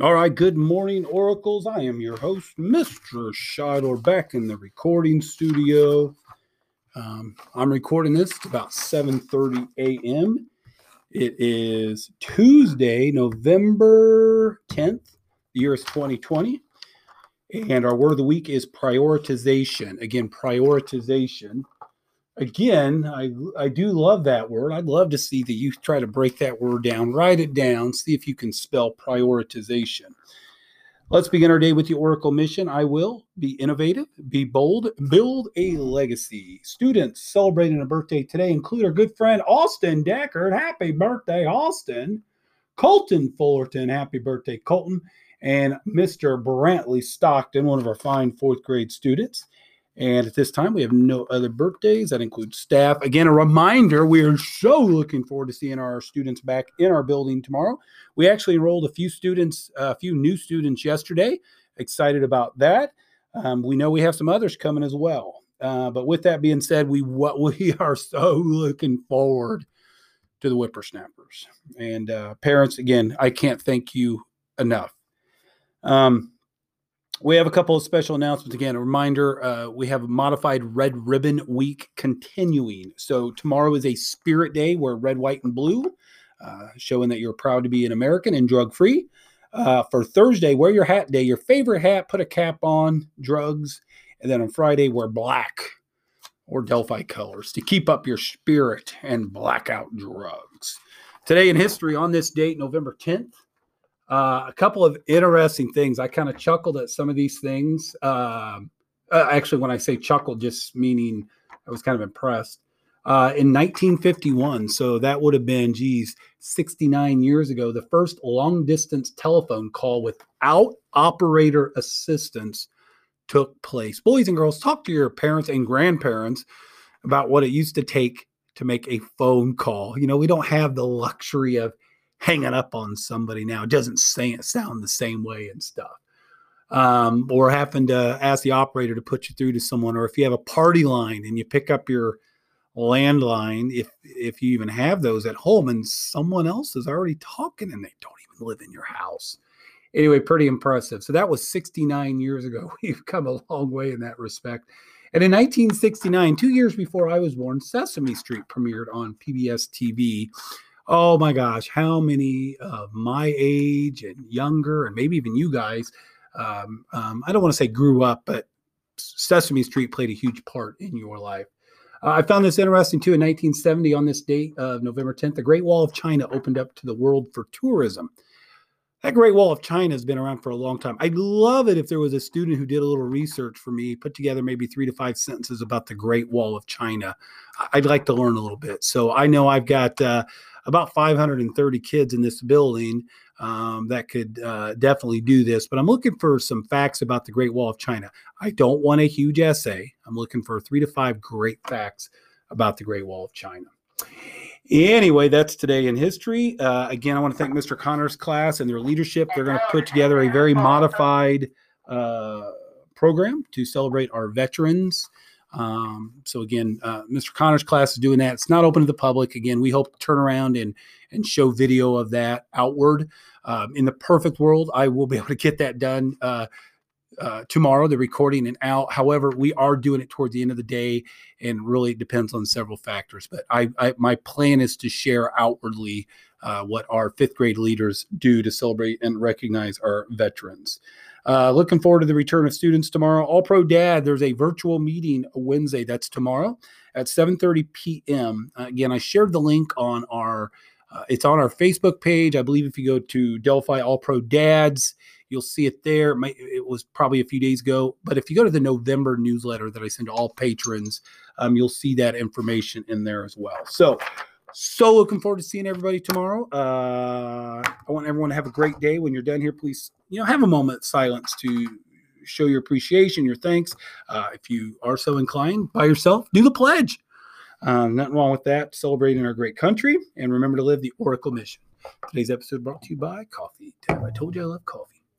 All right, good morning, Oracles. I am your host, Mr. Scheidler, back in the recording studio. Um, I'm recording this it's about 7:30 a.m. It is Tuesday, November 10th. The year is 2020. And our word of the week is prioritization. Again, prioritization. Again, I, I do love that word. I'd love to see the youth try to break that word down, write it down, see if you can spell prioritization. Let's begin our day with the Oracle mission. I will be innovative, be bold, build a legacy. Students celebrating a birthday today include our good friend Austin Deckard. Happy birthday, Austin. Colton Fullerton. Happy birthday, Colton. And Mr. Brantley Stockton, one of our fine fourth grade students. And at this time, we have no other birthdays. That includes staff. Again, a reminder we are so looking forward to seeing our students back in our building tomorrow. We actually enrolled a few students, a few new students yesterday. Excited about that. Um, we know we have some others coming as well. Uh, but with that being said, we what we are so looking forward to the whippersnappers and uh, parents. Again, I can't thank you enough. Um, we have a couple of special announcements. Again, a reminder uh, we have a modified Red Ribbon Week continuing. So, tomorrow is a spirit day where red, white, and blue, uh, showing that you're proud to be an American and drug free. Uh, for Thursday, wear your hat day, your favorite hat, put a cap on, drugs. And then on Friday, wear black or Delphi colors to keep up your spirit and blackout drugs. Today in history, on this date, November 10th, uh, a couple of interesting things. I kind of chuckled at some of these things. Um, uh, actually, when I say chuckled, just meaning I was kind of impressed. Uh, in 1951, so that would have been, geez, 69 years ago, the first long distance telephone call without operator assistance took place. Boys and girls, talk to your parents and grandparents about what it used to take to make a phone call. You know, we don't have the luxury of hanging up on somebody now. It doesn't sound the same way and stuff. Um, or having to ask the operator to put you through to someone, or if you have a party line and you pick up your landline, if if you even have those at home, and someone else is already talking and they don't even live in your house. Anyway, pretty impressive. So that was 69 years ago. We've come a long way in that respect. And in 1969, two years before I was born, Sesame Street premiered on PBS TV oh my gosh, how many of my age and younger, and maybe even you guys, um, um, I don't want to say grew up, but Sesame Street played a huge part in your life. Uh, I found this interesting too. In 1970, on this date of November 10th, the Great Wall of China opened up to the world for tourism. That Great Wall of China has been around for a long time. I'd love it if there was a student who did a little research for me, put together maybe three to five sentences about the Great Wall of China. I'd like to learn a little bit. So I know I've got uh, about 530 kids in this building um, that could uh, definitely do this. But I'm looking for some facts about the Great Wall of China. I don't want a huge essay. I'm looking for three to five great facts about the Great Wall of China. Anyway, that's today in history. Uh, again, I want to thank Mr. Connor's class and their leadership. They're going to put together a very modified uh, program to celebrate our veterans. Um, so again, uh, Mr. Connor's class is doing that. It's not open to the public. Again, we hope to turn around and and show video of that outward. Um, in the perfect world, I will be able to get that done uh, uh, tomorrow, the recording and out. However, we are doing it toward the end of the day, and really depends on several factors. But I, I my plan is to share outwardly uh, what our fifth grade leaders do to celebrate and recognize our veterans. Uh, looking forward to the return of students tomorrow. All Pro Dad, there's a virtual meeting Wednesday. That's tomorrow at 7:30 p.m. Uh, again, I shared the link on our. Uh, it's on our Facebook page. I believe if you go to Delphi All Pro Dads, you'll see it there. It, might, it, was probably a few days ago, but if you go to the November newsletter that I send to all patrons, um, you'll see that information in there as well. So so looking forward to seeing everybody tomorrow. Uh, I want everyone to have a great day. When you're done here, please, you know, have a moment of silence to show your appreciation, your thanks. Uh, if you are so inclined by yourself, do the pledge. Um, nothing wrong with that. Celebrating our great country and remember to live the Oracle mission. Today's episode brought to you by Coffee. I told you I love coffee.